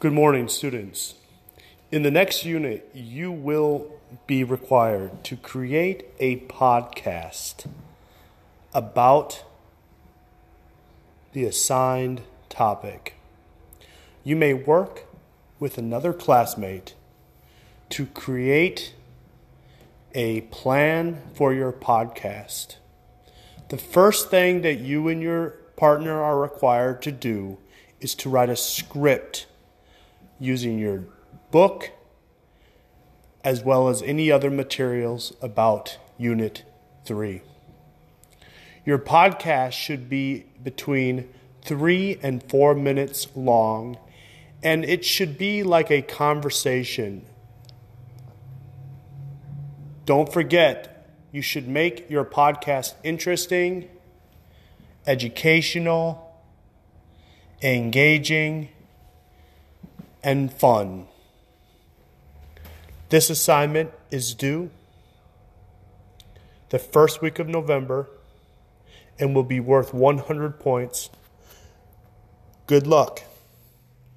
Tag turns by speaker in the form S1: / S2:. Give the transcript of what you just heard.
S1: Good morning, students. In the next unit, you will be required to create a podcast about the assigned topic. You may work with another classmate to create a plan for your podcast. The first thing that you and your partner are required to do is to write a script using your book as well as any other materials about Unit 3. Your podcast should be between three and four minutes long, and it should be like a conversation. Don't forget, you should make your podcast interesting, educational, engaging, and fun. This assignment is due the first week of November and will be worth 100 points. Good luck.